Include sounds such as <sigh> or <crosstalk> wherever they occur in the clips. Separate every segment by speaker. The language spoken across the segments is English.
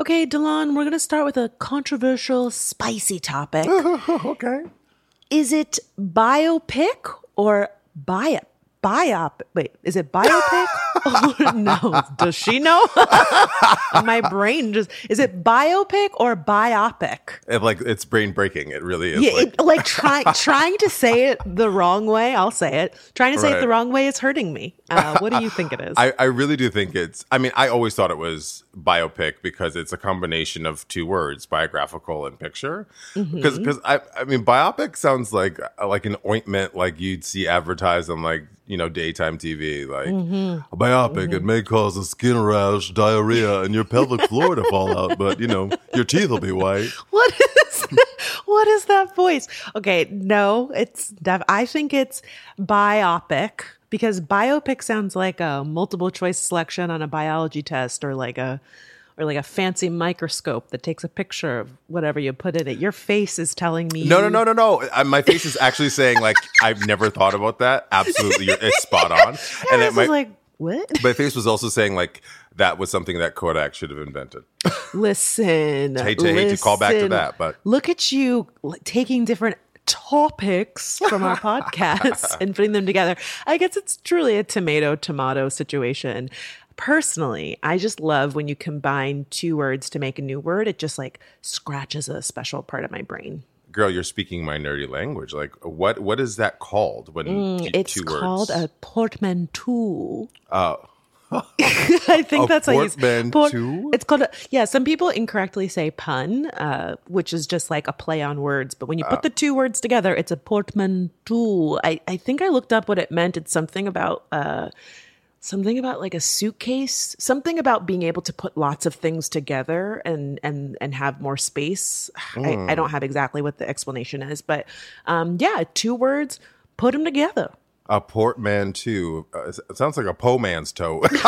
Speaker 1: Okay, De'lon, we're going to start with a controversial, spicy topic. <laughs>
Speaker 2: okay.
Speaker 1: Is it biopic or bio biop? Wait, is it biopic? <laughs> oh, no, does she know? <laughs> My brain just is it biopic or biopic?
Speaker 2: It, like it's brain breaking. It really is.
Speaker 1: Yeah,
Speaker 2: like,
Speaker 1: it, like try, trying to say it the wrong way. I'll say it. Trying to say it the wrong way is hurting me. Uh, what do you think it is?
Speaker 2: I, I really do think it's. I mean, I always thought it was biopic because it's a combination of two words, biographical and picture.
Speaker 1: Mm-hmm.
Speaker 2: Because because I I mean, biopic sounds like like an ointment like you'd see advertised on like you know daytime TV. Like
Speaker 1: Mm-hmm.
Speaker 2: a biopic, it may cause a skin rash, diarrhea, and your pelvic floor to fall out, but you know your teeth will be white. <laughs>
Speaker 1: What is <laughs> what is that voice? Okay, no, it's def- I think it's biopic because biopic sounds like a multiple choice selection on a biology test or like a or like a fancy microscope that takes a picture of whatever you put in it. Your face is telling me
Speaker 2: No, no, no, no, no. I, my face is actually saying like I've never thought about that. Absolutely, you're, it's spot on. <laughs>
Speaker 1: And
Speaker 2: it might-
Speaker 1: like what?
Speaker 2: my face was also saying like that was something that Kodak should have invented.
Speaker 1: Listen,
Speaker 2: hate to- hate to call back to that, but-
Speaker 1: look at you taking different topics from our <laughs> podcast and putting them together. I guess it's truly a tomato tomato situation. Personally, I just love when you combine two words to make a new word. It just like scratches a special part of my brain.
Speaker 2: Girl, you're speaking my nerdy language. Like what what is that called when two,
Speaker 1: Mm, It's
Speaker 2: two
Speaker 1: called
Speaker 2: words?
Speaker 1: a portmanteau.
Speaker 2: Oh. <laughs>
Speaker 1: I think
Speaker 2: A
Speaker 1: that's how you? It's called a, yeah. Some people incorrectly say pun, uh, which is just like a play on words. But when you
Speaker 2: Uh.
Speaker 1: put the two words together, it's a portmanteau. I, I think I looked up what it meant. It's something about uh, something about like a suitcase. Something about being able to put lots of things together and and and have more space. <sighs> I, I
Speaker 2: Hmm.
Speaker 1: don't have exactly what the explanation is, but um, yeah, two words. Put them together.
Speaker 2: A portmanteau. Uh, it sounds like a po man's toe. <laughs>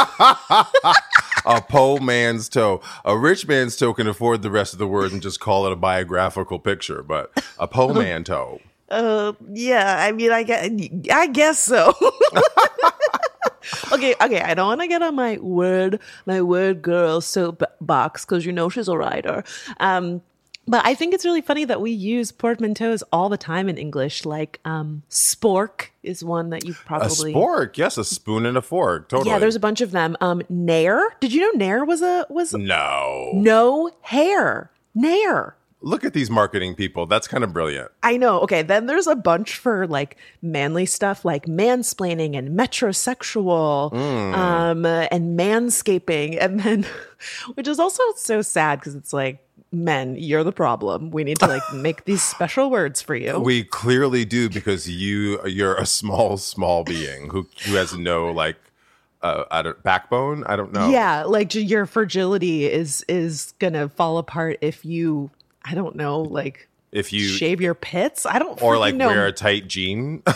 Speaker 2: a po man's toe. A rich man's toe can afford the rest of the words and just call it a biographical picture, but a po <laughs> man toe.
Speaker 1: Uh, yeah. I mean, I guess, I guess so. <laughs> okay, okay. I don't want to get on my word, my word girl soapbox because you know she's a writer. Um, but I think it's really funny that we use portmanteaus all the time in English. Like, um, spork is one that you probably A
Speaker 2: spork, yes, a spoon and a fork. Totally.
Speaker 1: Yeah, there's a bunch of them. Um, nair. Did you know nair was a was
Speaker 2: no.
Speaker 1: no hair? Nair.
Speaker 2: Look at these marketing people. That's kind of brilliant.
Speaker 1: I know. Okay, then there's a bunch for like manly stuff like mansplaining and metrosexual um and manscaping and then <laughs> which is also so sad because it's like men, you're the problem. We need to like make these special words for you.
Speaker 2: We clearly do because you you're a small small being who who has no like uh I don't, backbone. I don't know.
Speaker 1: Yeah, like your fragility is is going to fall apart if you I don't know, like
Speaker 2: If you
Speaker 1: shave your pits. I don't
Speaker 2: or like
Speaker 1: know.
Speaker 2: wear a tight jean. <laughs>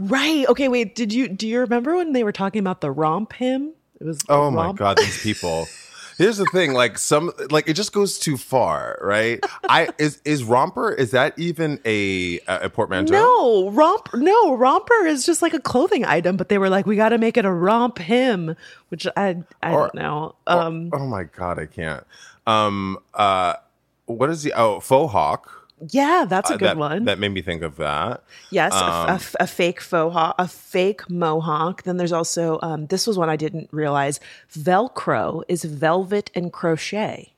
Speaker 1: Right. Okay, wait. Did you do you remember when they were talking about the romp him? It was
Speaker 2: oh my god, these people. <laughs> Here's the thing, like some like it just goes too far, right? I <laughs> is is romper is that even a a portmanteau?
Speaker 1: No, romp no, romper is just like a clothing item, but they were like, we gotta make it a romp him, which I I
Speaker 2: Or-
Speaker 1: don't know. Um
Speaker 2: oh my god, I can't. Um uh what is the oh faux hawk?
Speaker 1: Yeah, that's a
Speaker 2: Uh,
Speaker 1: good
Speaker 2: that,
Speaker 1: one.
Speaker 2: That made me think of that.
Speaker 1: yes, a
Speaker 2: um,
Speaker 1: f- a fake faux a fake mohawk. Then there's also um, this was one I didn't realize. Velcro is velvet and crochet.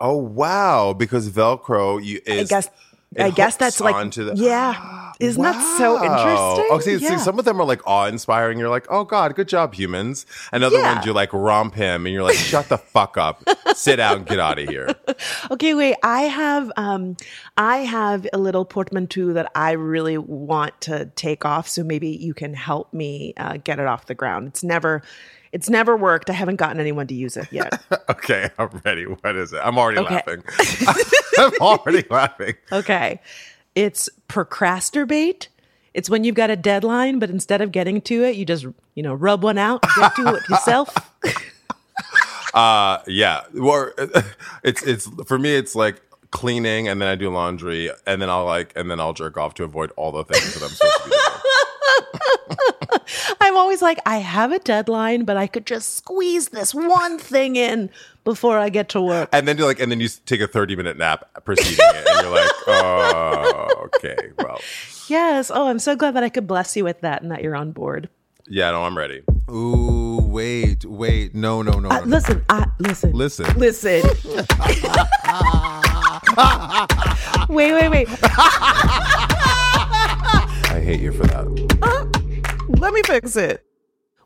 Speaker 2: Oh wow! Because Velcro, you is
Speaker 1: I guess.
Speaker 2: It
Speaker 1: I guess that's like
Speaker 2: the
Speaker 1: yeah. <gasps> Isn't that so interesting?
Speaker 2: Oh, see,
Speaker 1: yeah.
Speaker 2: see, some of them are like awe-inspiring. You're like, oh god, good job, humans. And other
Speaker 1: Yeah.
Speaker 2: ones you like romp him, and you're like, shut the fuck up, sit down, get out of here. <laughs>
Speaker 1: Okay, wait. I have um I have a little portmanteau that I really want to take off, so maybe you can help me uh, get it off the ground. It's never it's never worked. I haven't gotten anyone to use it yet. <laughs>
Speaker 2: Okay, I'm ready. What is it? I'm already
Speaker 1: Okay.
Speaker 2: laughing. <laughs> I'm already laughing.
Speaker 1: Okay. It's procrastinate. It's when you've got a deadline, but instead of getting to it, you just, you know, rub one out, get to it <laughs> yourself.
Speaker 2: Uh, yeah. Or it's it's for me, it's like cleaning, and then I do laundry, and then I'll like, and then I'll jerk off to avoid all the things that I'm supposed to be doing.
Speaker 1: Always like, I have a deadline, but I could just squeeze this one thing in before I get to work.
Speaker 2: And then you're like, and then you take a 30 minute nap preceding it, and you're like, <laughs> oh, okay, well,
Speaker 1: Yes. Oh, I'm so glad that I could bless you with that and that you're on board.
Speaker 2: yeah, no, I'm ready. Ooh, wait, wait, no, no, no,
Speaker 1: Uh,
Speaker 2: no.
Speaker 1: listen, I listen.
Speaker 2: Listen.
Speaker 1: Listen. <laughs> wait, wait, wait.
Speaker 2: I hate you for that.
Speaker 1: Let me fix it.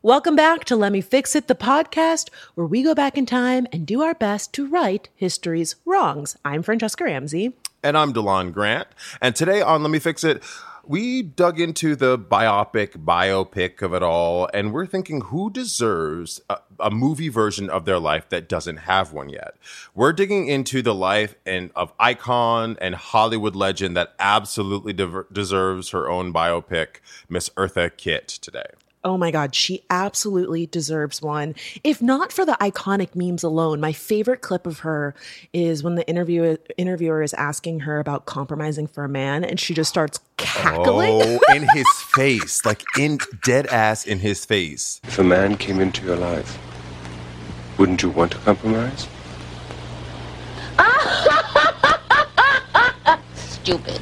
Speaker 1: Welcome back to Let Me Fix It, the podcast where we go back in time and do our best to right history's wrongs. I'm Franchesca Ramsey.
Speaker 2: And I'm De'lon Grant. And today on Let Me Fix It, we dug into the biopic, biopic of it all, and we're thinking who deserves a, a movie version of their life that doesn't have one yet. We're digging into the life and of icon and Hollywood legend that absolutely dever- deserves her own biopic, Miss Eartha Kitt, today.
Speaker 1: Oh my God, she absolutely deserves one. If not for the iconic memes alone, my favorite clip of her is when the interview, interviewer is asking her about compromising for a man and she just starts cackling.
Speaker 2: Oh, in <laughs> his face, like in dead ass in his face.
Speaker 3: If a man came into your life, wouldn't you want to compromise? <laughs>
Speaker 4: stupid.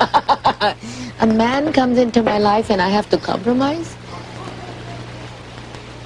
Speaker 4: A man comes into my life and I have to compromise?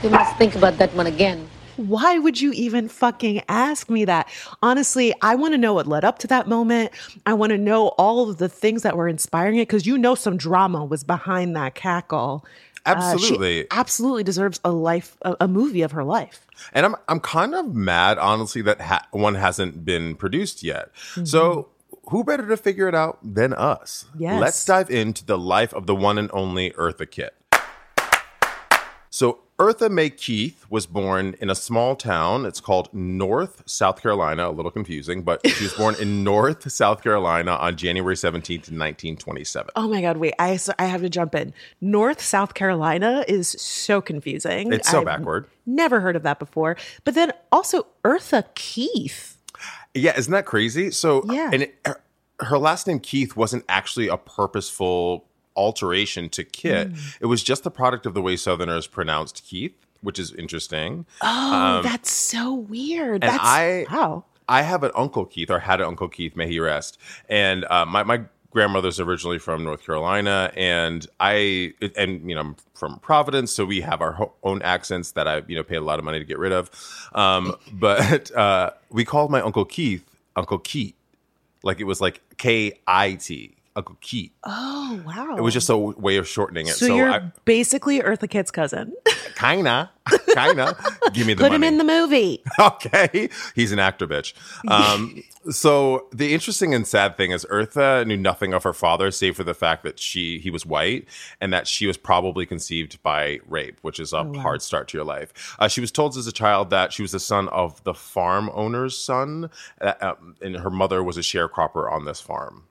Speaker 4: You must think about that one again.
Speaker 1: Why would you even fucking ask me that? Honestly, I want to know what led up to that moment. I want to know all of the things that were inspiring it because you know some drama was behind that cackle. Uh, she
Speaker 2: Absolutely.
Speaker 1: absolutely deserves a life, a, a movie of her life.
Speaker 2: And I'm I'm kind of mad, honestly, that ha- one hasn't been produced yet. So who better to figure it out than us?
Speaker 1: Yes.
Speaker 2: Let's dive into the life of the one and only Eartha Kitt. So Eartha Mae Keith was born in a small town. It's called North South Carolina. A little confusing, but <laughs> she was born in North South Carolina on January 17th, 1927.
Speaker 1: Oh my God, wait, I, I have to jump in. North South Carolina is so confusing.
Speaker 2: It's so
Speaker 1: I've
Speaker 2: backward.
Speaker 1: Never heard of that before. But then also Eartha Keith.
Speaker 2: Yeah, isn't that crazy? So,
Speaker 1: Yeah.
Speaker 2: and it, her, her last name Keith wasn't actually a purposeful alteration to Kitt.
Speaker 1: Mm.
Speaker 2: It was just the product of the way Southerners pronounced Keith, which is interesting.
Speaker 1: Oh, that's so weird.
Speaker 2: Um, and
Speaker 1: That's
Speaker 2: I-
Speaker 1: wow.
Speaker 2: I have an uncle Keith, or had an uncle Keith, may he rest. And uh, my my grandmother's originally from North Carolina, and I and you know I'm from Providence, so we have our ho- own accents that I you know paid a lot of money to get rid of. Um, <laughs> but uh, we called my uncle Keith Uncle Keith, like it was like K I T, Uncle Keith.
Speaker 1: Oh wow.
Speaker 2: It was just a way of shortening it.
Speaker 1: so,
Speaker 2: So,
Speaker 1: you're
Speaker 2: I
Speaker 1: basically Eartha Kitt's cousin. <laughs>
Speaker 2: kinda, kinda give me the
Speaker 1: Put
Speaker 2: money.
Speaker 1: him in the movie. <laughs>
Speaker 2: okay. He's an actor, bitch. Um, <laughs> so the interesting and sad thing is Eartha knew nothing of her father, save for the fact that she he was white and that she was probably conceived by rape, which is a hard start to your life. Uh, she was told as a child that she was the son of the farm owner's son, uh, um, and her mother was a sharecropper on this farm.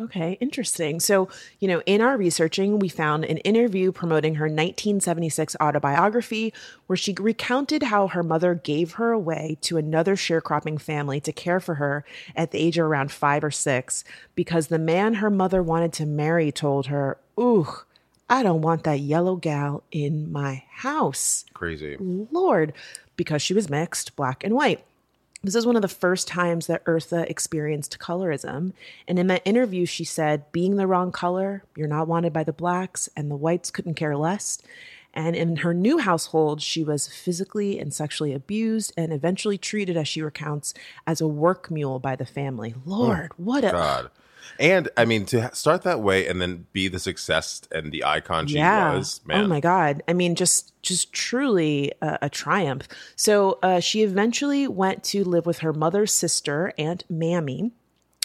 Speaker 1: Okay, interesting. So, you know, in our researching, we found an interview promoting her 1976 autobiography where she recounted how her mother gave her away to another sharecropping family to care for her at the age of around five or six because the man her mother wanted to marry told her, Ooh, I don't want that yellow gal in my house.
Speaker 2: Crazy.
Speaker 1: Lord, because she was mixed, black and white. This is one of the first times that Eartha experienced colorism. And in that interview, she said, being the wrong color, you're not wanted by the blacks, and the whites couldn't care less. And in her new household, she was physically and sexually abused and eventually treated, as she recounts, as a work mule by the family. Oh, Lord, what a.
Speaker 2: God. And I mean, to start that way and then be the success and the icon she was, man.
Speaker 1: Oh my god. I mean, just just truly a, a triumph. So uh, she eventually went to live with her mother's sister, Aunt Mammy.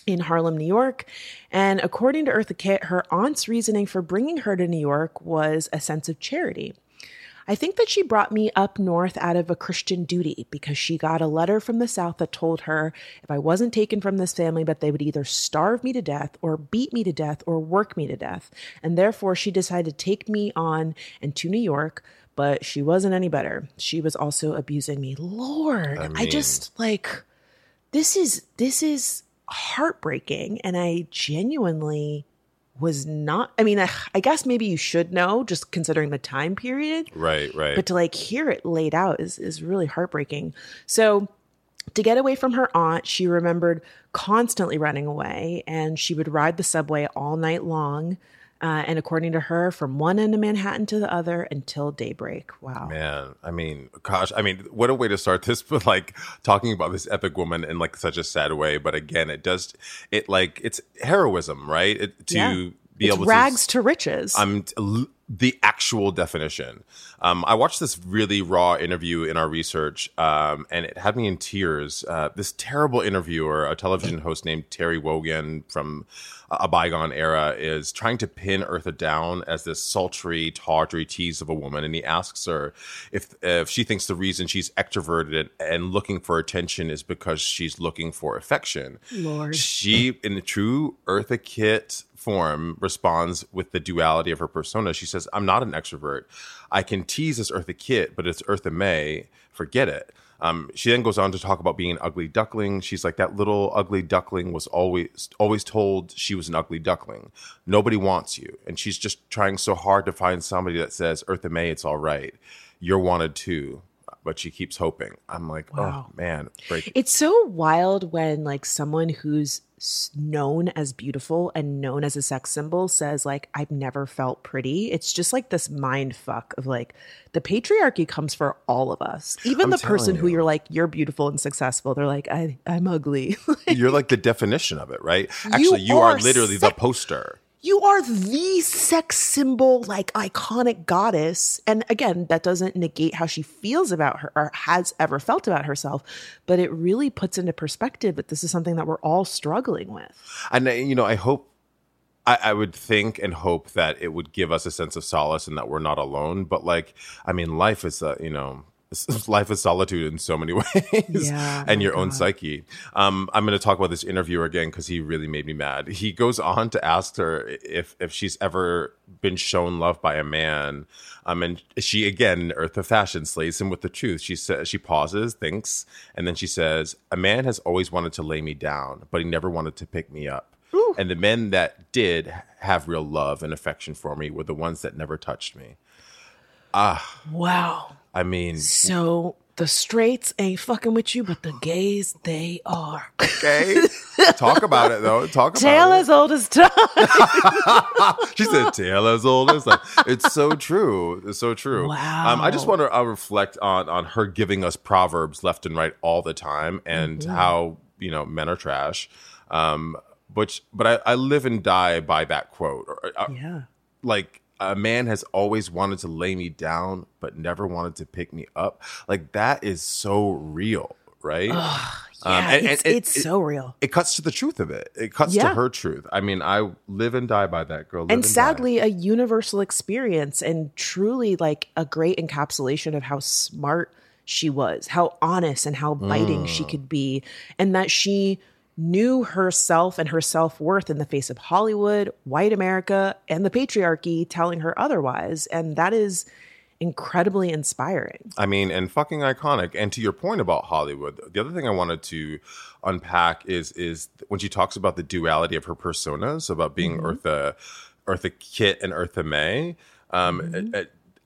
Speaker 1: In Harlem, New York. And according to Eartha Kitt, her aunt's reasoning for bringing her to New York was a sense of charity. I think that she brought me up north out of a Christian duty because she got a letter from the South that told her if I wasn't taken from this family, but they would either starve me to death or beat me to death or work me to death. And therefore, she decided to take me on and to New York. But she wasn't any better. She was also abusing me. Lord, I,
Speaker 2: mean-
Speaker 1: just like this is this is heartbreaking and i genuinely was not i mean I, I guess maybe you should know just considering the time period.
Speaker 2: Right, right.
Speaker 1: but to like hear it laid out is is really heartbreaking. So to get away from her aunt she remembered constantly running away and she would ride the subway all night long uh, and according to her from one end of manhattan to the other until daybreak wow
Speaker 2: Man, I mean, gosh, I mean, what a way to start this, <laughs> but like talking about this epic woman in like such a sad way. But again, it does, it like, it's heroism, right? It, to
Speaker 1: Yeah.
Speaker 2: be
Speaker 1: it's
Speaker 2: able
Speaker 1: rags
Speaker 2: to.
Speaker 1: to riches
Speaker 2: I'm the actual definition. Um, I watched this really raw interview in our research, um, and it had me in tears. Uh, this terrible interviewer, a television host named Terry Wogan from a bygone era, is trying to pin Eartha down as this sultry, tawdry tease of a woman, and he asks her if if she thinks the reason she's extroverted and looking for attention is because she's looking for affection.
Speaker 1: Lord.
Speaker 2: She, in the true Eartha Kitt form, responds with the duality of her persona. She says, I'm not an extrovert. I can tease as Eartha Kitt, but it's Eartha Mae. Forget it. Um, she then goes on to talk about being an ugly duckling. She's like that little ugly duckling was always always told she was an ugly duckling. Nobody wants you, and she's just trying so hard to find somebody that says, "Eartha Mae, it's all right. You're wanted too." But she keeps hoping. I'm like, oh,
Speaker 1: Wow.
Speaker 2: oh man, break.
Speaker 1: It's so wild when like someone who's known as beautiful and known as a sex symbol says like I've never felt pretty. It's just like this mind fuck of like the patriarchy comes for all of us. Even
Speaker 2: I'm
Speaker 1: the person
Speaker 2: telling
Speaker 1: who
Speaker 2: you.
Speaker 1: you're like you're beautiful and successful, they're like I I'm ugly. <laughs>
Speaker 2: You're like the definition of it, right? Actually, you, are,
Speaker 1: are
Speaker 2: literally the poster.
Speaker 1: You are the sex symbol, like iconic goddess. And again, that doesn't negate how she feels about her or has ever felt about herself, but it really puts into perspective that this is something that we're all struggling with.
Speaker 2: And uh, you know, I hope, I, I would think and hope that it would give us a sense of solace and that we're not alone. But like, I mean, life is, a, you know. <laughs> Life is solitude in so many <laughs> ways,
Speaker 1: Yeah,
Speaker 2: and
Speaker 1: my
Speaker 2: your own psyche. Um, I'm going to talk about this interviewer again because he really made me mad. He goes on to ask her if if she's ever been shown love by a man, um, and she again, Eartha fashion, slays him with the truth. She says she pauses, thinks, and then she says, "A man has always wanted to lay me down, but he never wanted to pick me up." And the men that did have real love and affection for me were the ones that never touched me.
Speaker 1: Ah wow.
Speaker 2: I mean,
Speaker 1: So the straights ain't fucking with you, but the gays, they are.
Speaker 2: okay, <laughs> talk about it though. Talk about
Speaker 1: Tale
Speaker 2: it.
Speaker 1: as old as time. <laughs>
Speaker 2: she said tale as old as like it's so true it's so true
Speaker 1: Wow.
Speaker 2: um, i just want to uh, reflect on on her giving us proverbs left and right all the time and
Speaker 1: Mm-hmm.
Speaker 2: how you know men are trash um but but I, I live and die by that quote Or, uh,
Speaker 1: yeah.
Speaker 2: like a man has always wanted to lay me down but never wanted to pick me up like that is so real right Um,
Speaker 1: Yeah,
Speaker 2: and-
Speaker 1: it's,
Speaker 2: and it-
Speaker 1: it's
Speaker 2: it-
Speaker 1: so real.
Speaker 2: it cuts to the truth of it. It cuts to her truth. I mean, I live and die by that girl.
Speaker 1: and
Speaker 2: die.
Speaker 1: sadly a universal experience and truly like a great encapsulation of how smart she was how honest and how biting she could be and that she knew herself and her self-worth in the face of hollywood white america and the patriarchy telling her otherwise and that is incredibly inspiring
Speaker 2: I mean, and fucking iconic. And to your point about Hollywood, the other thing I wanted to unpack is is when she talks about the duality of her personas, about being Eartha, Eartha Kitt and Eartha Mae. Um, uh, uh,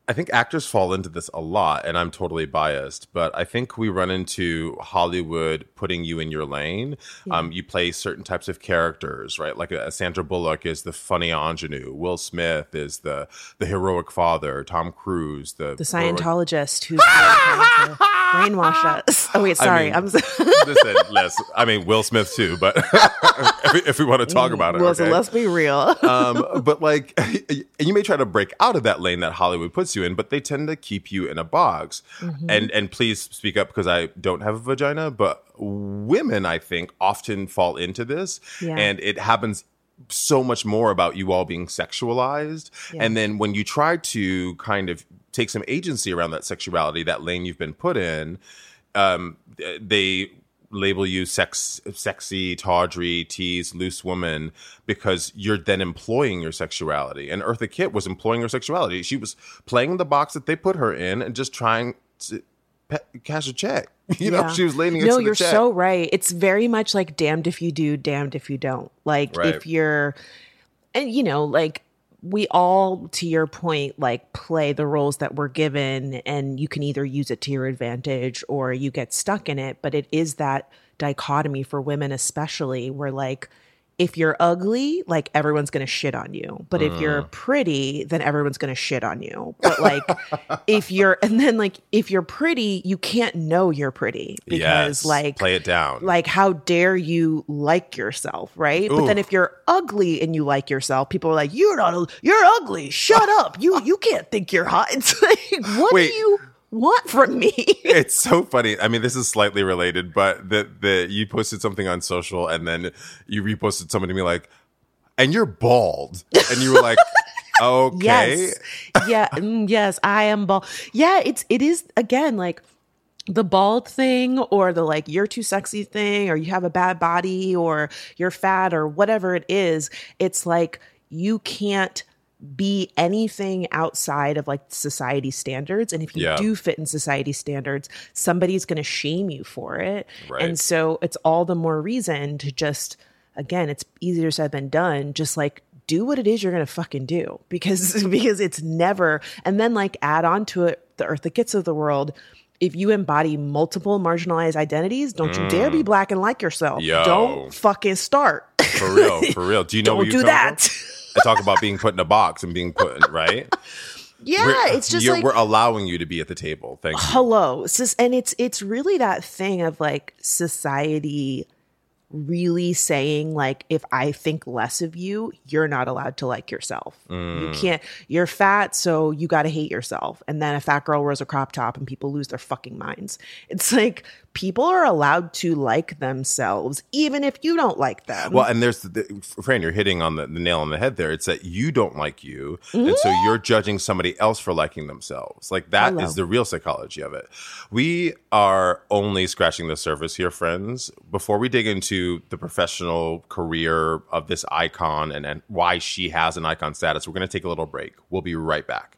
Speaker 2: I think actors fall into this a lot, and I'm totally biased, but I think we run into Hollywood putting you in your lane. Um, you play certain types of characters, right? Like uh, Sandra Bullock is the funny ingenue. Will Smith is the the heroic father. Tom Cruise, the
Speaker 1: The
Speaker 2: heroic-
Speaker 1: Scientologist who's <laughs> trying to brainwash us. Oh wait, sorry.
Speaker 2: I
Speaker 1: I'm
Speaker 2: mean,
Speaker 1: so- <laughs>
Speaker 2: listen, Les, I mean Will Smith too, but <laughs> if, we, if we want to talk about it,
Speaker 1: Listen,
Speaker 2: okay?
Speaker 1: let's be real.
Speaker 2: um, but like, and you may try to break out of that lane that Hollywood puts you in, but they tend to keep you in a box.
Speaker 1: Mm-hmm.
Speaker 2: And and please speak up because I don't have a vagina, but women, I think, often fall into this,
Speaker 1: Yeah.
Speaker 2: and it happens so much more about you all being sexualized. And then when you try to kind of take some agency around that sexuality, that lane you've been put in, um, they label you sex, sexy, tawdry, tease, loose woman because you're then employing your sexuality. And Eartha Kitt was employing her sexuality. She was playing the box that they put her in and just trying to pe- cash a check. <laughs> You know, she was leaning
Speaker 1: No,
Speaker 2: into
Speaker 1: you're
Speaker 2: the check.
Speaker 1: so right. It's very much like damned if you do, damned if you don't. Like
Speaker 2: Right.
Speaker 1: if you're, and you know, like we all, to your point, like play the roles that we're given, and you can either use it to your advantage or you get stuck in it. But it is that dichotomy for women, especially, where like, if you're ugly, like everyone's gonna shit on you. But if you're uh. pretty, then everyone's gonna shit on you. But like <laughs> if you're and then like if you're pretty, you can't know you're pretty because
Speaker 2: Yes.
Speaker 1: like
Speaker 2: play it down.
Speaker 1: like how dare you like yourself right but then if you're ugly and you like yourself people are like you're not you're ugly shut up you you can't think you're hot <laughs> it's like what
Speaker 2: Wait.
Speaker 1: do you want from me. <laughs>
Speaker 2: It's so funny. I mean, this is slightly related, but the the you posted something on social and then you reposted somebody to me like, and you're bald, and you were like, <laughs> okay,
Speaker 1: yes. Yeah mm, yes i am bald. Yeah it's it is again like the bald thing or the like you're too sexy thing or you have a bad body or you're fat or whatever it is it's like you can't be anything outside of like society standards and if you
Speaker 2: Yeah.
Speaker 1: do fit in society standards somebody's going to shame you for it
Speaker 2: Right.
Speaker 1: and so it's all the more reason to just again it's easier said than done just like do what it is you're going to fucking do because <laughs> because it's never and then like add on to it the Eartha Kitts of the world if you embody multiple marginalized identities don't you dare be black and like yourself
Speaker 2: Mm. Yo.
Speaker 1: don't fucking start
Speaker 2: for real, for real. <laughs> Do you know
Speaker 1: don't do that
Speaker 2: from? I talk about being put in a box and being put in right. <laughs>
Speaker 1: yeah
Speaker 2: We're-
Speaker 1: it's just like
Speaker 2: we're allowing you to be at the table. Thank you.
Speaker 1: hello and it's it's really that thing of like society really saying like if i think less of you you're not allowed to like yourself
Speaker 2: Mm.
Speaker 1: you can't you're fat so you got to hate yourself and then a fat girl wears a crop top and people lose their fucking minds it's like people are allowed to like themselves even if you don't like them
Speaker 2: Well, and there's the, Fran, you're hitting on the, the nail on the head there. It's that you don't like you, and so mm-hmm. you're judging somebody else for liking themselves. Like that is
Speaker 1: Hello.
Speaker 2: the real psychology of it. We are only scratching the surface here, friends. Before we dig into the professional career of this icon and, and why she has an icon status, we're going to take a little break. We'll be right back.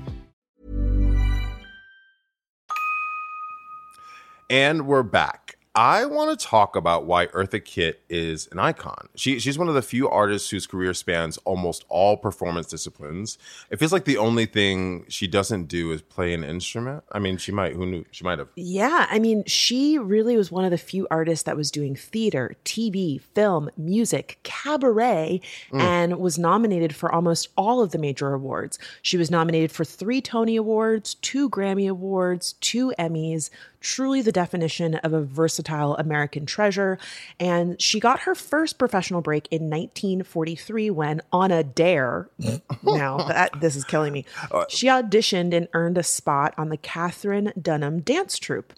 Speaker 2: And we're back. I want to talk about why Eartha Kitt is an icon. She, she's one of the few artists whose career spans almost all performance disciplines. It feels like the only thing she doesn't do is play an instrument. I mean, she might. Who knew? She might have.
Speaker 1: Yeah, I mean, she really was one of the few artists that was doing theater, TV, film, music, cabaret,
Speaker 2: Mm.
Speaker 1: and was nominated for almost all of the major awards. She was nominated for three Tony Awards, two Grammy Awards, two Emmys. Truly the definition of a versatile American treasure. And she got her first professional break in 1943 when, on a dare, <laughs> now that this is killing me, uh, she auditioned and earned a spot on the Katherine Dunham dance troupe.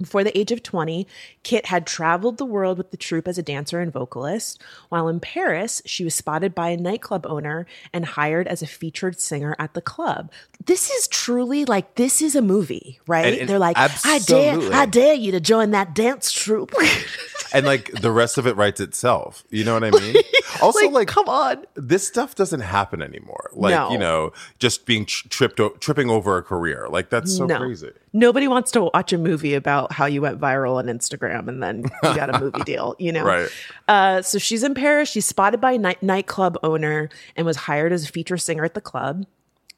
Speaker 1: Before the age of 20, Kitt had traveled the world with the troupe as a dancer and vocalist. While in Paris, she was spotted by a nightclub owner and hired as a featured singer at the club. This is truly like this is a movie, right?
Speaker 2: And- and
Speaker 1: They're like, I dare. I dare you to join that dance troupe. <laughs>
Speaker 2: and like the rest of it writes itself. You know what I mean? <laughs> Also, like,
Speaker 1: come on,
Speaker 2: this stuff doesn't happen anymore. Like
Speaker 1: No.
Speaker 2: you know, just being tripped, o- tripping over a career. Like that's so
Speaker 1: No.
Speaker 2: crazy.
Speaker 1: Nobody wants to watch a movie about how you went viral on Instagram and then you got a movie <laughs> deal, you know?
Speaker 2: Right.
Speaker 1: Uh, so she's in Paris. She's spotted by a night- nightclub owner and was hired as a feature singer at the club.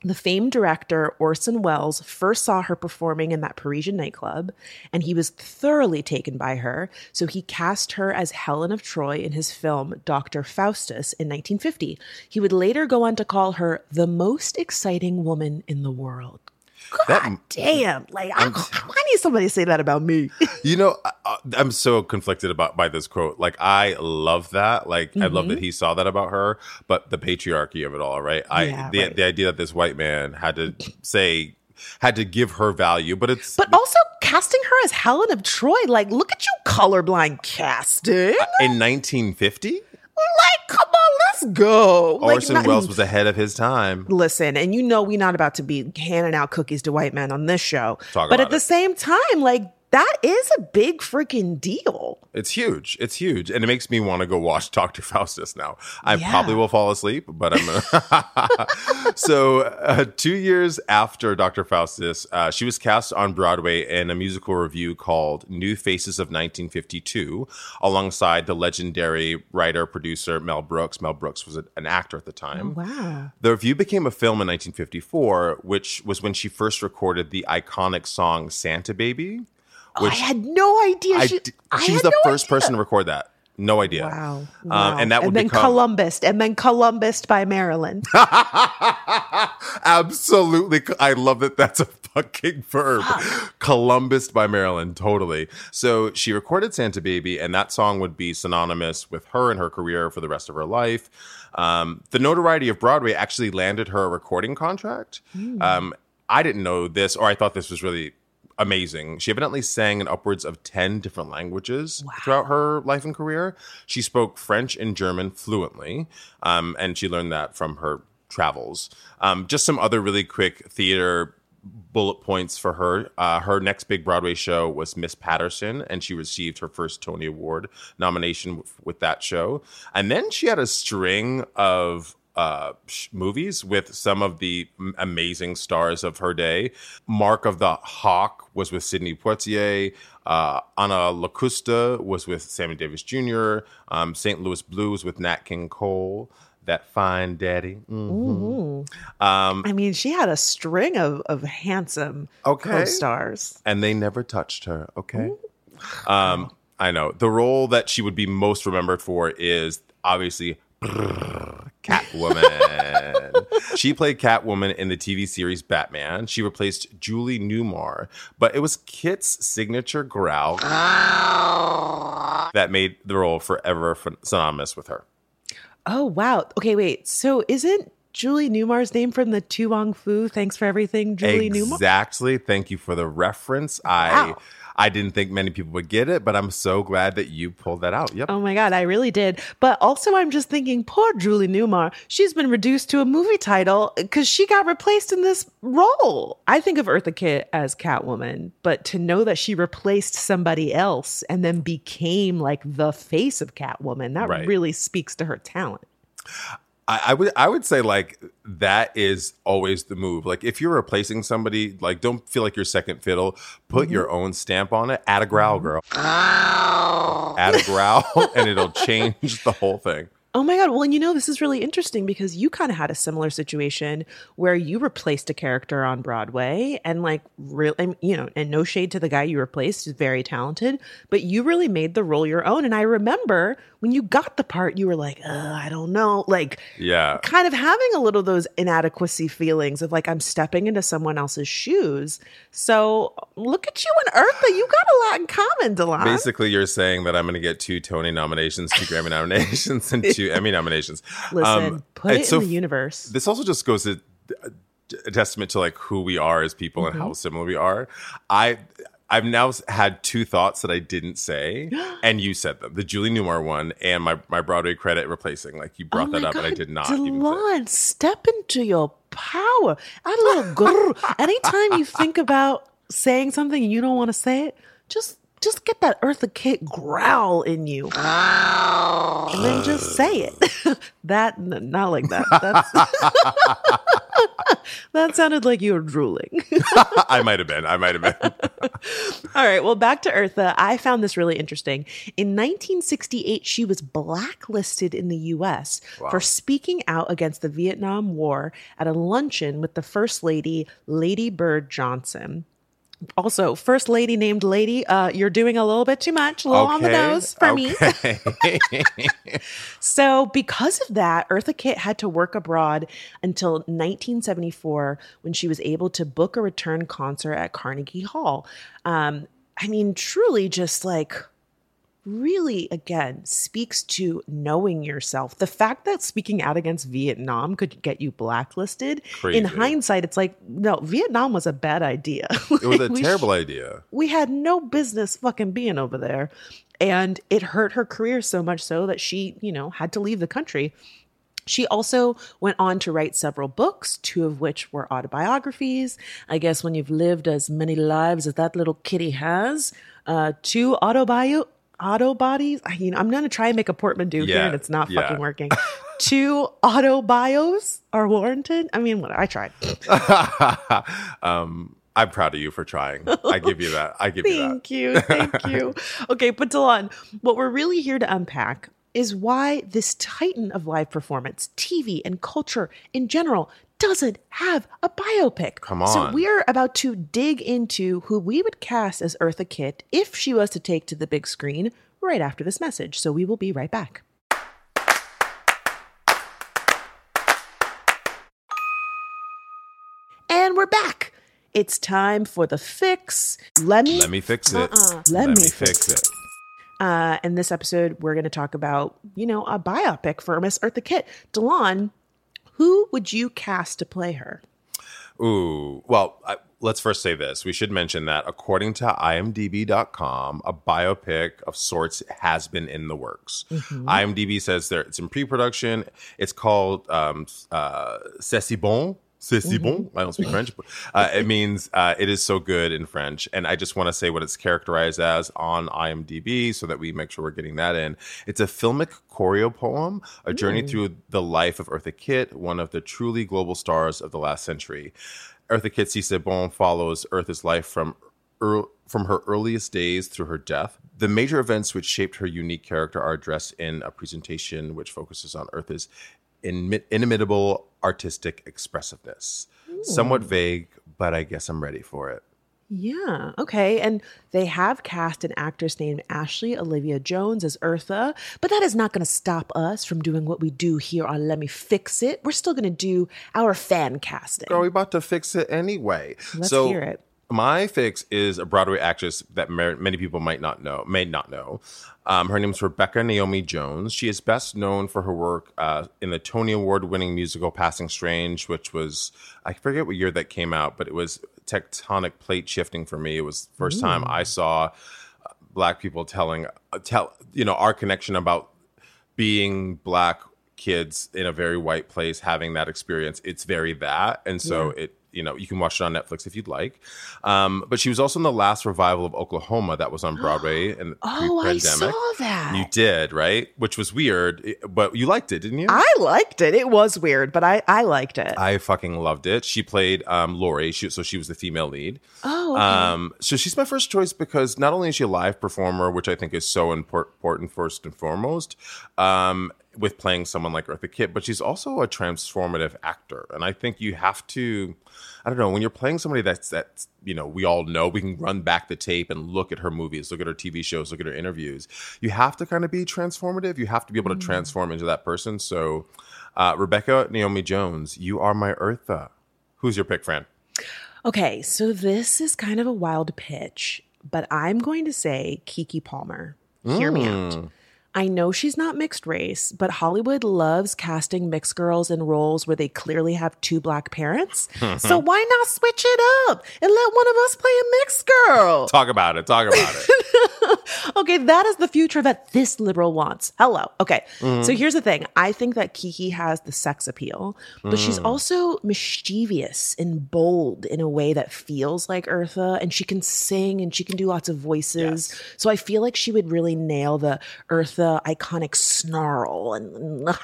Speaker 1: The famed director Orson Welles first saw her performing in that Parisian nightclub, and he was thoroughly taken by her. So he cast her as Helen of Troy in his film Dr. Faustus in 1950. He would later go on to call her the most exciting woman in the world.
Speaker 2: That
Speaker 1: Damn, like I, <laughs> I need somebody to say that about me. <laughs>
Speaker 2: You know, I- I'm so conflicted about by this quote. Like, I love that. Like, I love that mm-hmm. he saw that about her, but the patriarchy of it all, right? I
Speaker 1: Yeah,
Speaker 2: the
Speaker 1: right.
Speaker 2: the idea that this white man had to say had to give her value, but it's
Speaker 1: But also casting her as Helen of Troy, like look at you colorblind casting.
Speaker 2: in 1950.
Speaker 1: Like, come on, let's go. Like,
Speaker 2: Orson
Speaker 1: not-
Speaker 2: Welles was ahead of his time.
Speaker 1: Listen, and you know we're not about to be handing out cookies to white men on this show.
Speaker 2: Talk
Speaker 1: but at the same time, like that is a big freaking deal.
Speaker 2: It's huge. It's huge, and it makes me want to go watch <laughs> Doctor Faustus now. I
Speaker 1: Yeah.
Speaker 2: probably will fall asleep, but I'm. Gonna <laughs> so, uh, two years after Doctor Faustus, uh, she was cast on Broadway in a musical review called New Faces of 1952, alongside the legendary writer producer Mel Brooks. Mel Brooks was a- an actor at the time.
Speaker 1: Wow.
Speaker 2: The review became a film in 1954, which was when she first recorded the iconic song "Santa Baby."
Speaker 1: Oh, I had no idea.
Speaker 2: I
Speaker 1: she,
Speaker 2: she was the
Speaker 1: no
Speaker 2: first
Speaker 1: idea.
Speaker 2: person to record that. No idea.
Speaker 1: Wow.
Speaker 2: Um, and that would
Speaker 1: then
Speaker 2: become
Speaker 1: Columbus, and then Columbus by Maryland. <laughs>
Speaker 2: absolutely. I love that. That's a fucking verb. Columbus by Maryland, totally. So she recorded Santa Baby, and that song would be synonymous with her and her career for the rest of her life. Um, the notoriety of Broadway actually landed her a recording contract. Um, I didn't know this, or I thought this was really amazing. She evidently sang in upwards of 10 different languages throughout her life and career. She spoke French and German fluently, um, and she learned that from her travels. Um, just some other really quick theater bullet points for her. Uh, her next big Broadway show was Miss Patterson, and she received her first Tony Award nomination with, with that show. And then she had a string of uh, sh- movies with some of the m- amazing stars of her day. Mark of the Hawk was with Sidney Poitier. Uh, Anna Lucasta was with Sammy Davis Jr. Um, St. Louis Blues with Nat King Cole. That fine daddy. Mhm. Um,
Speaker 1: I mean, she had a string of, of handsome
Speaker 2: Okay.
Speaker 1: co-stars.
Speaker 2: and they never touched her. Okay. Um, I know the role that she would be most remembered for is obviously Catwoman. <laughs> she played Catwoman in the TV series Batman. She replaced Julie Newmar, but it was Kitt's signature growl that made the role forever synonymous with her.
Speaker 1: Oh wow. Okay, wait. So isn't Julie Newmar's name from the To Wong Foo? Thanks for everything, Julie Newmar.
Speaker 2: Exactly. Thank you for the reference. I
Speaker 1: Wow.
Speaker 2: I didn't think many people would get it, but I'm so glad that you pulled that out. Yep.
Speaker 1: Oh my god, I really did. But also, I'm just thinking, poor Julie Newmar. She's been reduced to a movie title because she got replaced in this role. I think of Eartha Kitt as Catwoman, but to know that she replaced somebody else and then became like the face of Catwoman, that
Speaker 2: Right.
Speaker 1: really speaks to her talent.
Speaker 2: I, I would I would say like that is always the move. Like if you're replacing somebody, like don't feel like you're second fiddle. Put
Speaker 1: Mm-hmm.
Speaker 2: your own stamp on it. Add a growl, girl. Add a growl, <laughs> and it'll change the whole thing.
Speaker 1: Oh my god! Well, and you know this is really interesting because you kind of had a similar situation where you replaced a character on Broadway, and like, real, and, you know, and no shade to the guy you replaced, is very talented, but you really made the role your own. And I remember when you got the part, you were like, uh, I don't know, like,
Speaker 2: Yeah.
Speaker 1: kind of having a little of those inadequacy feelings of like I'm stepping into someone else's shoes. So look at you and Eartha, you got a lot in common, De'lon.
Speaker 2: Basically, you're saying that I'm going to get two Tony nominations, two Grammy <laughs> nominations, and <laughs> two Emmy nominations.
Speaker 1: Listen,
Speaker 2: Um,
Speaker 1: put it
Speaker 2: it's
Speaker 1: in the universe.
Speaker 2: this also just goes to a testament to like who we are as people and
Speaker 1: Mm-hmm.
Speaker 2: how similar we are. I I've now had two thoughts that I didn't say, <gasps> and you said them: the Julie Newmar one and my my Broadway credit replacing. Like you brought
Speaker 1: Oh
Speaker 2: that up, and I did not.
Speaker 1: De'lon, step into your power. Add a little. <laughs> Anytime you think about saying something and you don't want to say it, just just get that Eartha Kitt growl in you, and then just say it. <laughs> that not like that. That's <laughs> that sounded like you were drooling. <laughs>
Speaker 2: I might have been. I might have been.
Speaker 1: All right, well, back to Eartha. I found this really interesting. In 1968, she was blacklisted in the US for speaking out against the Vietnam War at a luncheon with the First Lady, Lady Bird Johnson. Also, First Lady named Lady, uh, you're doing a little bit too much, a little on the nose for me.
Speaker 2: okay. <laughs> <laughs>
Speaker 1: So, because of that, Eartha Kitt had to work abroad until 1974 when she was able to book a return concert at Carnegie Hall. Um, I mean, truly just like really again speaks to knowing yourself. The fact that speaking out against Vietnam could get you blacklisted. In hindsight, it's like, no, Vietnam was a bad idea. <laughs>
Speaker 2: It was a terrible idea.
Speaker 1: we had no business fucking being over there. And it hurt her career so much so that she, you know, had to leave the country. She also went on to write several books, two of which were autobiographies. I guess when you've lived as many lives as that little kitty has, uh, two autobio auto bodies. I mean, I'm gonna try and make a portmanteau here,
Speaker 2: Yeah,
Speaker 1: and it's not
Speaker 2: yeah.
Speaker 1: fucking working. <laughs> two auto bios are warranted. I mean, what I tried. <laughs>
Speaker 2: um, I'm proud of you for trying. I give you that. I give you that.
Speaker 1: Thank you. Thank you. <laughs> Okay, but De'lon, what we're really here to unpack is why this titan of live performance, TV, and culture in general doesn't have a biopic.
Speaker 2: Come on.
Speaker 1: So we're about to dig into who we would cast as Eartha Kitt if she was to take to the big screen right after this message. So we will be right back. And we're back. It's time for the fix. Let me
Speaker 2: Let me fix it.
Speaker 1: Uh-uh. Let me fix
Speaker 2: it.
Speaker 1: uh, in this episode, we're going to talk about, you know, a biopic for Miss Eartha Kitt. De'lon, who would you cast to play her?
Speaker 2: Ooh, well, I, let's first say this. We should mention that according to IMDb.com, a biopic of sorts has been in the works. IMDb says there it's in pre-production. It's called um, uh, C'est si bon. C'est si bon. I don't speak French. But, uh, it means uh, it is so good in French. And I just want to say what it's characterized as on IMDb so that we make sure we're getting that in. It's a filmic choreo poem, a journey through the life of Eartha Kitt, one of the truly global stars of the last century. Eartha Kitt Si C'est Bon follows Eartha's life from ear from her earliest days through her death. The major events which shaped her unique character are addressed in a presentation which focuses on Eartha's inmi- inimitable artistic expressiveness. Somewhat vague, but I guess I'm ready for it.
Speaker 1: Yeah, okay. And they have cast an actress named Ashley Olivia Jones as Eartha, but that is not going to stop us from doing what we do here on Let Me Fix It. We're still going to do our fan casting.
Speaker 2: Girl, we about to fix it anyway.
Speaker 1: Let's
Speaker 2: so,
Speaker 1: hear it.
Speaker 2: My fix is a Broadway actress that mer- many people might not know, may not know. Um, her name is Rebecca Naomi Jones. She is best known for her work uh, in the Tony Award-winning musical Passing Strange, which was I forget what year that came out, but it was tectonic plate shifting for me. It was the first time I saw uh, black people telling uh, tell you know our connection about being black kids in a very white place having that experience. It's very that, and so
Speaker 1: Yeah.
Speaker 2: it you know you can watch it on Netflix if you'd like. Um, but she was also in the last revival of Oklahoma that was on Broadway <gasps> and
Speaker 1: Oh, I saw that.
Speaker 2: You did right, which was weird, but you liked it, didn't you?
Speaker 1: I liked it. It was weird, but I I liked it.
Speaker 2: I fucking loved it. She played um, Laurey, she, so she was the female lead.
Speaker 1: Oh, okay.
Speaker 2: Um, so she's my first choice because not only is she a live performer, which I think is so impor- important first and foremost, um, with playing someone like Eartha Kitt, but she's also a transformative actor, and I think you have to. I don't know when you're playing somebody that's that's you know we all know we can run back the tape and look at her movies, look at her TV shows, look at her interviews. You have to kind of be transformative. You have to be able to transform into that person. So, uh, Rebecca Naomi Jones, you are my Eartha. Who's your pick, Fran?
Speaker 1: Okay, so this is kind of a wild pitch, but I'm going to say Keke Palmer. Hear me out.
Speaker 2: Mm.
Speaker 1: I know she's not mixed race, but Hollywood loves casting mixed girls in roles where they clearly have two black parents. <laughs> so why not switch it up and let one of us play a mixed girl?
Speaker 2: Talk about it. Talk about it. <laughs>
Speaker 1: okay, that is the future that this liberal wants. Hello. Okay.
Speaker 2: Mhm.
Speaker 1: So here's the thing. I think that Keke has the sex appeal, but she's
Speaker 2: Mm.
Speaker 1: also mischievous and bold in a way that feels like Eartha, and she can sing and she can do lots of voices. So I feel like she would really nail the Eartha iconic snarl and <laughs> like,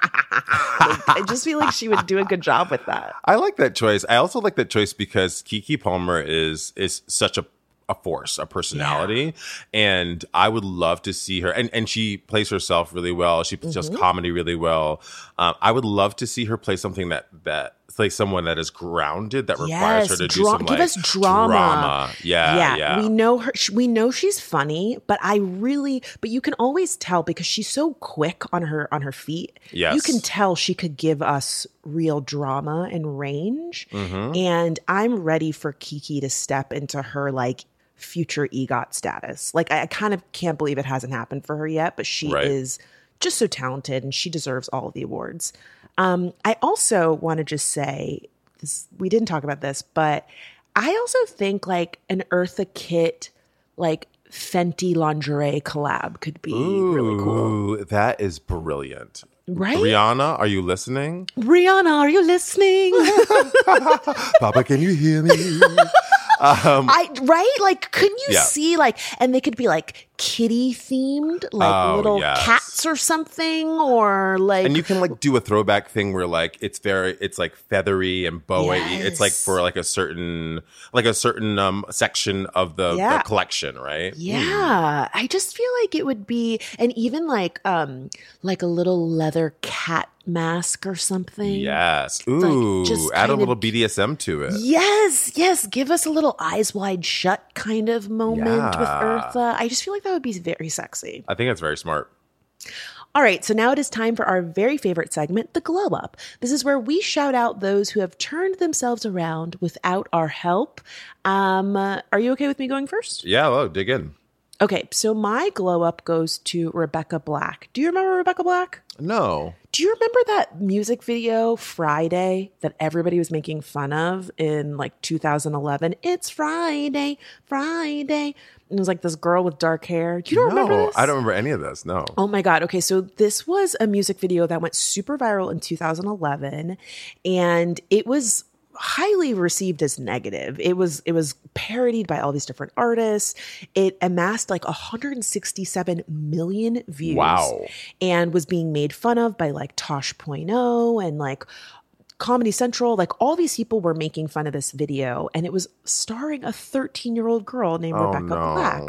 Speaker 1: I just feel like she would do a good job with that.
Speaker 2: I like that choice. I also like that choice because Keke Palmer is is such a a force, a personality, and I would love to see her. And and she plays herself really well. She does
Speaker 1: Mhm.
Speaker 2: comedy really well. Um, I would love to see her play something that that play someone that is grounded that requires her
Speaker 1: Yes,
Speaker 2: to do some
Speaker 1: give
Speaker 2: like
Speaker 1: us drama.
Speaker 2: Yeah, yeah,
Speaker 1: We know her. We know she's funny, but I really, but you can always tell because she's so quick on her on her feet. you can tell she could give us real drama and range.
Speaker 2: Mhm.
Speaker 1: And I'm ready for Keke to step into her like future EGOT status. Like I, I kind of can't believe it hasn't happened for her yet, but she
Speaker 2: Right.
Speaker 1: is just so talented and she deserves all of the awards. Um, I also want to just say this, we didn't talk about this, but I also think like an Eartha Kitt, like Fenty lingerie collab could be really cool.
Speaker 2: Ooh, that is brilliant.
Speaker 1: Right?
Speaker 2: Rihanna, are you listening?
Speaker 1: Rihanna, are you listening? <laughs>
Speaker 2: Papa, can you hear me? <laughs> um,
Speaker 1: I right? Like, couldn't you
Speaker 2: Yeah.
Speaker 1: see like, and they could be like kitty themed, like
Speaker 2: Oh,
Speaker 1: little
Speaker 2: yes.
Speaker 1: cats or something, or like
Speaker 2: and you can like do a throwback thing where like it's very it's like feathery and bowy it's like for like a certain like a certain um section of the, the collection right Hmm.
Speaker 1: Yeah, I just feel like it would be, and even like um like a little leather cat mask or something.
Speaker 2: yes ooh
Speaker 1: just
Speaker 2: add a little
Speaker 1: of-
Speaker 2: bdsm to it
Speaker 1: Yes, yes. Give us a little eyes wide shut kind of moment with Eartha. I just feel like that would be very sexy.
Speaker 2: i think that's very smart
Speaker 1: All right, so now it is time for our very favorite segment, the glow up. This is where we shout out those who have turned themselves around without our help. Um, uh, are you okay with me going first?
Speaker 2: yeah well dig in
Speaker 1: Okay, so my glow up goes to Rebecca Black. Do you remember Rebecca Black?
Speaker 2: no
Speaker 1: Do you remember that music video Friday that everybody was making fun of in like 2011? It's Friday, Friday. And it was like this girl with dark hair. You don't
Speaker 2: no
Speaker 1: remember this?
Speaker 2: i don't remember any of this no
Speaker 1: Oh my God. Okay. So this was a music video that went super viral in 2011 and it was highly received as negative. It was it was parodied by all these different artists. It amassed like 167 million views.
Speaker 2: Wow.
Speaker 1: And was being made fun of by like Tosh.0 and like Comedy Central, like all these people were making fun of this video, and it was starring a 13 year old girl named
Speaker 2: Oh,
Speaker 1: Rebecca
Speaker 2: no.
Speaker 1: Black.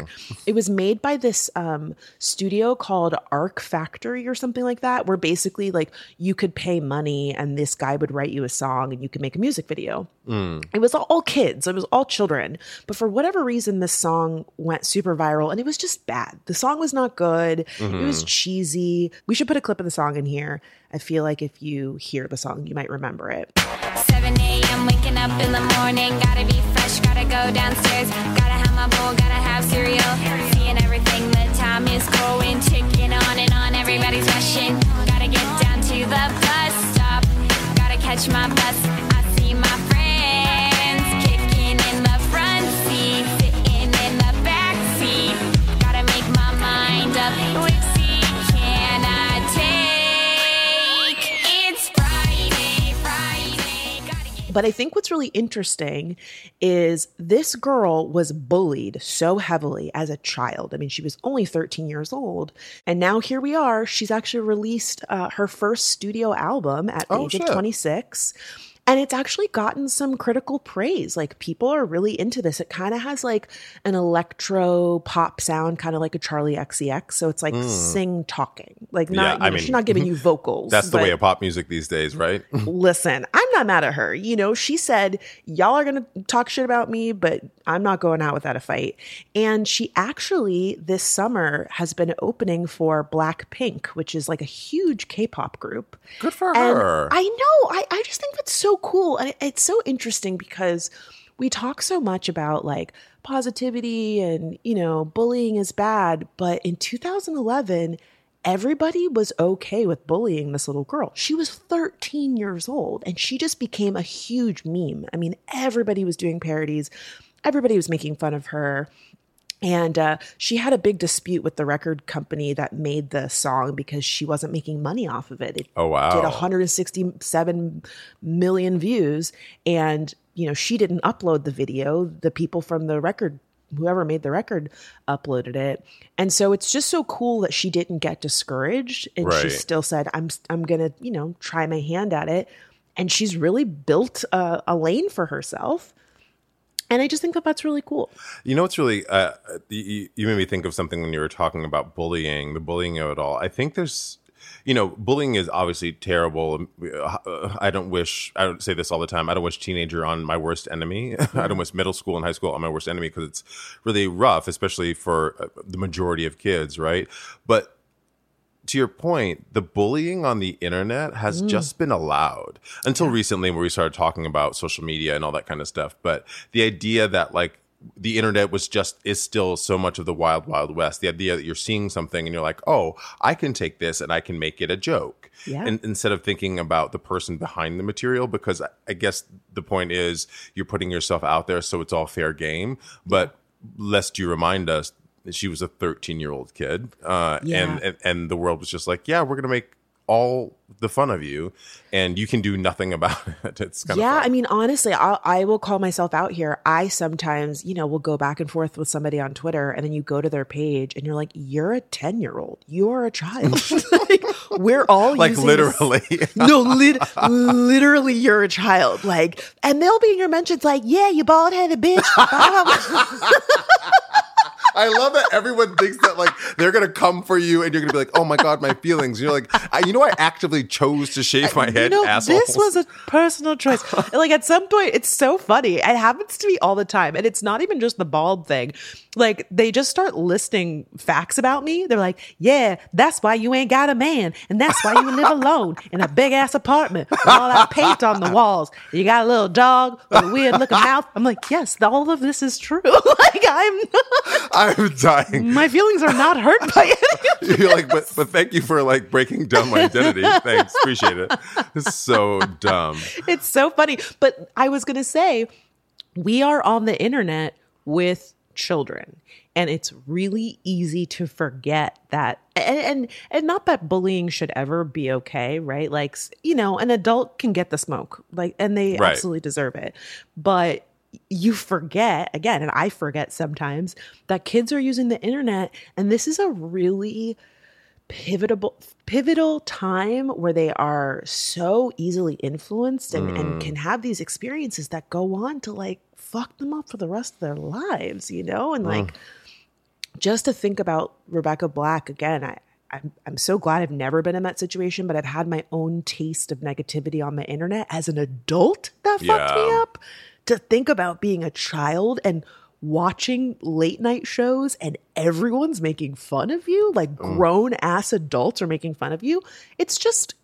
Speaker 1: It was made by this um, studio called Arc Factory or something like that, where basically like you could pay money and this guy would write you a song and you could make a music video.
Speaker 2: Mm.
Speaker 1: It was all kids, it was all children. But for whatever reason, this song went super viral and it was just bad. The song was not good. It was
Speaker 2: Mhm.
Speaker 1: cheesy. We should put a clip of the song in here. I feel like if you hear the song, you might remember it.
Speaker 5: 7 a.m. waking up in the morning. Gotta be fresh, gotta go downstairs. Gotta have my bowl, gotta have cereal. Seeing everything, the time is going. Ticking on and on, everybody's rushing. Gotta get down to the bus stop. Gotta catch my bus.
Speaker 1: But I think what's really interesting is this girl was bullied so heavily as a child. I mean, she was only 13 years old. And now here we are. She's actually released uh, her first studio album at the
Speaker 2: Oh,
Speaker 1: age
Speaker 2: shit.
Speaker 1: of 26. And it's actually gotten some critical praise. Like people are really into this. It kind of has like an electro pop sound, kind of like a Charli XCX. So it's like
Speaker 2: Mm.
Speaker 1: sing talking. Like
Speaker 2: Yeah,
Speaker 1: not, you
Speaker 2: I mean,
Speaker 1: she's not giving you <laughs> vocals.
Speaker 2: That's the way of pop music these days, right? <laughs>
Speaker 1: listen, I'm not mad at her. You know, she said, Y'all are going to talk shit about me, but I'm not going out without a fight. And she actually, this summer, has been opening for Blackpink, which is like a huge K pop group.
Speaker 2: Good for
Speaker 1: And
Speaker 2: her.
Speaker 1: I know. I, I just think that's so cool. And it's so interesting because we talk so much about like positivity and, you know, bullying is bad. But in 2011, everybody was okay with bullying this little girl. She was 13 years old and she just became a huge meme. I mean, everybody was doing parodies, everybody was making fun of her. And uh, she had a big dispute with the record company that made the song because she wasn't making money off of it. It
Speaker 2: Oh, wow.
Speaker 1: did 167 million views, and you know she didn't upload the video. The people from the record, whoever made the record, uploaded it. And so it's just so cool that she didn't get discouraged, and she still said, "I'm I'm gonna you know try my hand at it." And she's really built a, a lane for herself. And I just think that that's really cool.
Speaker 2: You know what's really uh, you, you made me think of something when you were talking about bullying, the bullying of it all. I think there's, you know, bullying is obviously terrible. Uh, I don't wish I don't say this all the time. I don't wish teenager on my worst enemy. <laughs> I don't wish middle school and high school on my worst enemy because it's really rough, especially for uh, the majority of kids, right? But to your point, the bullying on the internet has
Speaker 1: Mm.
Speaker 2: just been allowed until recently, where we started talking about social media and all that kind of stuff. But the idea that like the internet was just is still so much of the wild, wild west. The idea that you're seeing something and you're like, oh, I can take this and I can make it a joke.
Speaker 1: Yeah.
Speaker 2: And instead of thinking about the person behind the material, because I- guess the point is you're putting yourself out there, so it's all fair game. But lest you remind us, she was a 13 year old kid, uh,
Speaker 1: Yeah.
Speaker 2: and, and and the world was just like, yeah, we're gonna make all the fun of you, and you can do nothing <laughs> about it. It's kind
Speaker 1: yeah, I mean, honestly, I'll, I will call myself out here. I sometimes, you know, will go back and forth with somebody on Twitter, and then you go to their page, and you're like, "You're a ten year old. You're a child. <laughs> like, we're all
Speaker 2: like literally. <laughs>
Speaker 1: no, lit- literally, you're a child. Like, and they'll be in your mentions, like, "Yeah, you bald headed bitch."
Speaker 2: I love that everyone thinks that like they're gonna come for you, and you're gonna be like, oh my god, my feelings. And you're like, I, you know, I actively chose to shave my head,
Speaker 1: you know,
Speaker 2: assholes.
Speaker 1: this was a personal choice. like at some point, it's so funny. It happens to me all the time, and it's not even just the bald thing. Like they just start listing facts about me. They're like, "Yeah, that's why you ain't got a man, and that's why you live alone in a big ass apartment with all that paint on the walls. You got a little dog with a weird looking mouth." I'm like, "Yes, all of this is true. <laughs> like I'm not,
Speaker 2: I'm dying.
Speaker 1: my feelings are not hurt by it." <laughs>
Speaker 2: You're like, but but thank you for like breaking down my identity. <laughs> Thanks, appreciate it. It's so dumb.
Speaker 1: it's so funny. But I was going to say, we are on the internet with children. And it's really easy to forget that, and, and and not that bullying should ever be okay, right? Like you know, an adult can get the smoke, like, and they
Speaker 2: Right.
Speaker 1: absolutely deserve it. But you forget again, and I forget sometimes that kids are using the internet, and this is a really pivotal pivotal time where they are so easily influenced and, and mm. can have these experiences that go on to like fuck them up for the rest of their lives, you know? And mm. like just to think about Rebecca Black again, I I'm, I'm so glad I've never been in that situation, but I've had my own taste of negativity on the internet as an adult that fucked me up. To think about being a child and watching late night shows and everyone's making fun of you, like grown ass adults are making fun of you. It's just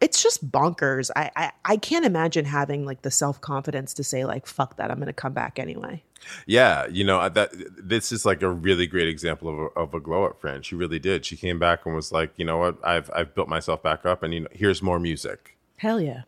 Speaker 1: it's just bonkers. I, I I can't imagine having like the self confidence to say like fuck that, I'm gonna come back anyway.
Speaker 2: Yeah, you know that this is like a really great example of a, of a glow up friend. She really did. She came back and was like, you know what, I've I've built myself back up, and you know, here's more music.
Speaker 1: Hell yeah.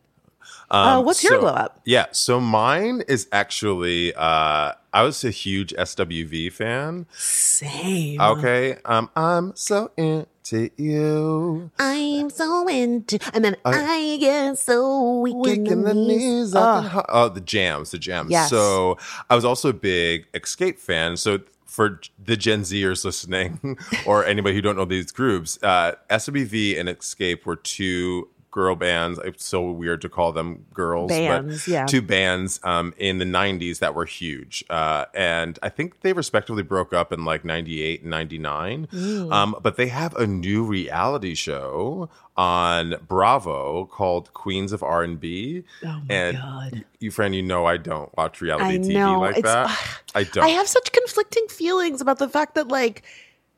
Speaker 2: Um,
Speaker 1: uh, what's your glow up?
Speaker 2: Yeah, so mine is actually uh, I was a huge SWV fan.
Speaker 1: Same.
Speaker 2: Okay. Um, I'm so into you.
Speaker 1: I'm so into, and then I, get so weak,
Speaker 2: Weak in the knees. I
Speaker 1: Ugh.
Speaker 2: can hu- Oh, the jams, the jams.
Speaker 1: Yes.
Speaker 2: So I was also a big Xscape fan. So for the Gen Zers listening, <laughs> or anybody who don't know these groups, uh, SWV and Xscape were two girl bands. It's so weird to call them girls,
Speaker 1: Bands,
Speaker 2: but
Speaker 1: yeah.
Speaker 2: two bands um, in the '90s that were huge. Uh, and I think they respectively broke up in like '98 and '99.
Speaker 1: Mm.
Speaker 2: Um, but they have a new reality show on Bravo called Queens of R and B.
Speaker 1: Oh my
Speaker 2: and
Speaker 1: God.
Speaker 2: you, friend, you know I don't watch reality
Speaker 1: I
Speaker 2: TV
Speaker 1: know,
Speaker 2: like
Speaker 1: it's-
Speaker 2: that. I don't.
Speaker 1: I have such conflicting feelings about the fact that like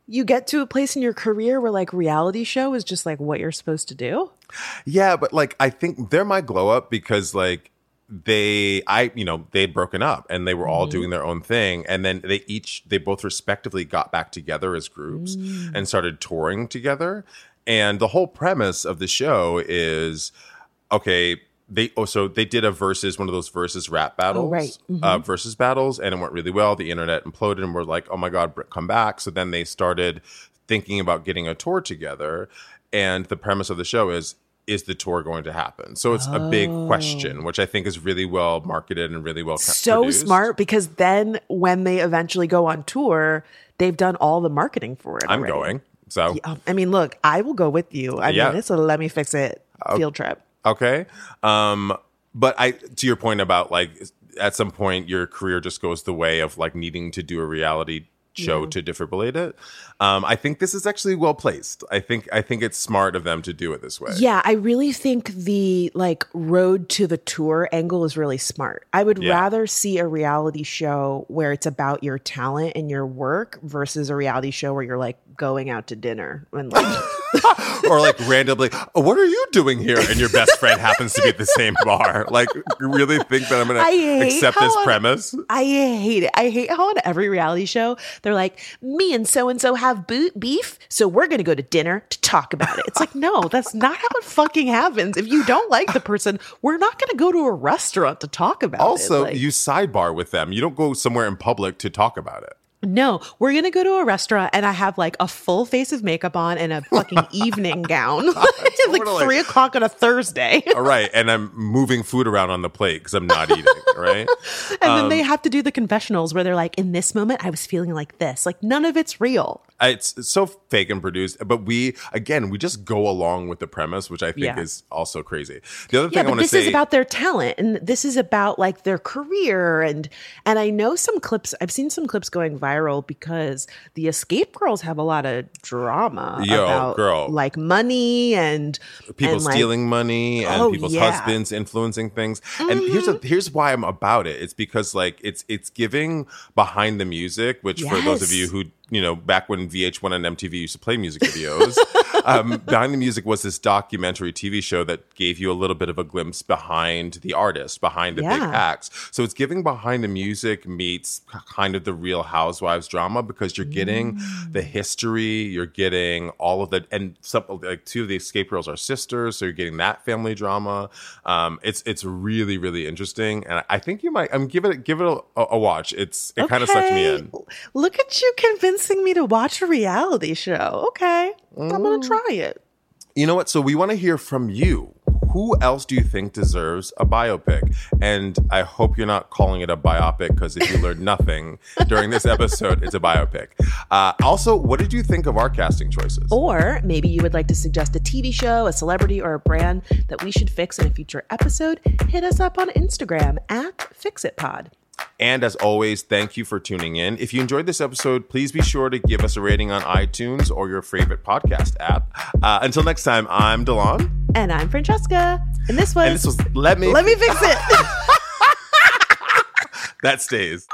Speaker 1: you get to a place in your career where like reality show is just like what you're supposed to do.
Speaker 2: Yeah, but like I think they're my glow up because like they I you know they'd broken up and they were all
Speaker 1: Mm-hmm.
Speaker 2: doing their own thing and then they each they both respectively got back together as groups
Speaker 1: Mm.
Speaker 2: and started touring together and the whole premise of the show is okay they oh so they did a versus one of those versus rap battles
Speaker 1: Oh, right.
Speaker 2: uh, versus battles and it went really well the internet imploded and we're like oh my god come back so then they started thinking about getting a tour together and the premise of the show is is the tour going to happen so it's a big question which i think is really well marketed and really well
Speaker 1: Oh. So
Speaker 2: produced.
Speaker 1: smart because then when they eventually go on tour, they've done all the marketing for it.
Speaker 2: i'm
Speaker 1: already.
Speaker 2: going so
Speaker 1: Um, I mean, look, I will go with you. I
Speaker 2: Yeah.
Speaker 1: mean, it's a let me fix it field trip.
Speaker 2: Okay. Um, but I to your point about like at some point your career just goes the way of like needing to do a reality show to defibrillate it. Um, I think this is actually well placed. I think I think it's smart of them to do it this way.
Speaker 1: Yeah, I really think the like road to the tour angle is really smart. I would
Speaker 2: Yeah.
Speaker 1: rather see a reality show where it's about your talent and your work versus a reality show where you're like going out to dinner and like <laughs>
Speaker 2: or like randomly, oh, what are you doing here? And your best friend happens to be at the same bar. Like, you really think that I'm going to accept this
Speaker 1: on-
Speaker 2: premise?
Speaker 1: I hate it. I hate how on every reality show they're like, me and so and so have boot beef, so we're gonna go to dinner to talk about it. It's like, no, that's not how it fucking happens. If you don't like the person, we're not gonna go to a restaurant to talk about it.
Speaker 2: Also,
Speaker 1: Like-
Speaker 2: you sidebar with them. You don't go somewhere in public to talk about it.
Speaker 1: No, we're gonna go to a restaurant and I have like a full face of makeup on and a <laughs> fucking evening gown. <laughs> <laughs> It's like
Speaker 2: Totally.
Speaker 1: three o'clock on a Thursday.
Speaker 2: All right. And I'm moving food around on the plate because I'm not eating, right?
Speaker 1: And then
Speaker 2: Um,
Speaker 1: they have to do the confessionals where they're like, in this moment, I was feeling like this. Like none of it's real.
Speaker 2: It's, it's so fake and produced, but we again we just go along with the premise, which I think
Speaker 1: Yeah.
Speaker 2: is also crazy. The other thing
Speaker 1: Yeah,
Speaker 2: I want to say this
Speaker 1: is about their talent and this is about like their career and and I know some clips I've seen some clips going viral because the Xscape girls have a lot of drama
Speaker 2: Yo,
Speaker 1: about
Speaker 2: girl.
Speaker 1: like money and
Speaker 2: people
Speaker 1: and, like,
Speaker 2: stealing money and
Speaker 1: Oh,
Speaker 2: people's
Speaker 1: yeah. Mm-hmm.
Speaker 2: husbands influencing things. And here's a, here's why I'm about it. It's because like it's it's giving behind the music, which for those of you who you know back when VH1 and MTV used to play music videos, <laughs> um, behind the music was this documentary TV show that gave you a little bit of a glimpse behind the artist, behind the big acts. So it's giving behind the music meets kind of the Real Housewives drama because you're getting
Speaker 1: Mm.
Speaker 2: the history, you're getting all of the, and some like two of the Xscape girls are sisters, so you're getting that family drama. Um, it's it's really really interesting, and I think you might. I'm give it give it a, a watch. It's it kind of sucked me in.
Speaker 1: Look at you convincing me to watch a reality show. Okay. I'm
Speaker 2: Mm.
Speaker 1: gonna try it.
Speaker 2: You know what? So we want to hear from you. Who else do you think deserves a biopic? And I hope you're not calling it a biopic because if you learned <laughs> nothing during this episode, it's a biopic. Uh, also, what did you think of our casting choices?
Speaker 1: Or maybe you would like to suggest a TV show, a celebrity, or a brand that we should fix in a future episode. Hit us up on Instagram at FixItPod.
Speaker 2: And as always, thank you for tuning in. If you enjoyed this episode, please be sure to give us a rating on iTunes or your favorite podcast app. Uh, until next time, I'm De'lon.
Speaker 1: And I'm Franchesca. And this was,
Speaker 2: And this was Let Me
Speaker 1: Let Me Fix It. <laughs>
Speaker 2: That stays.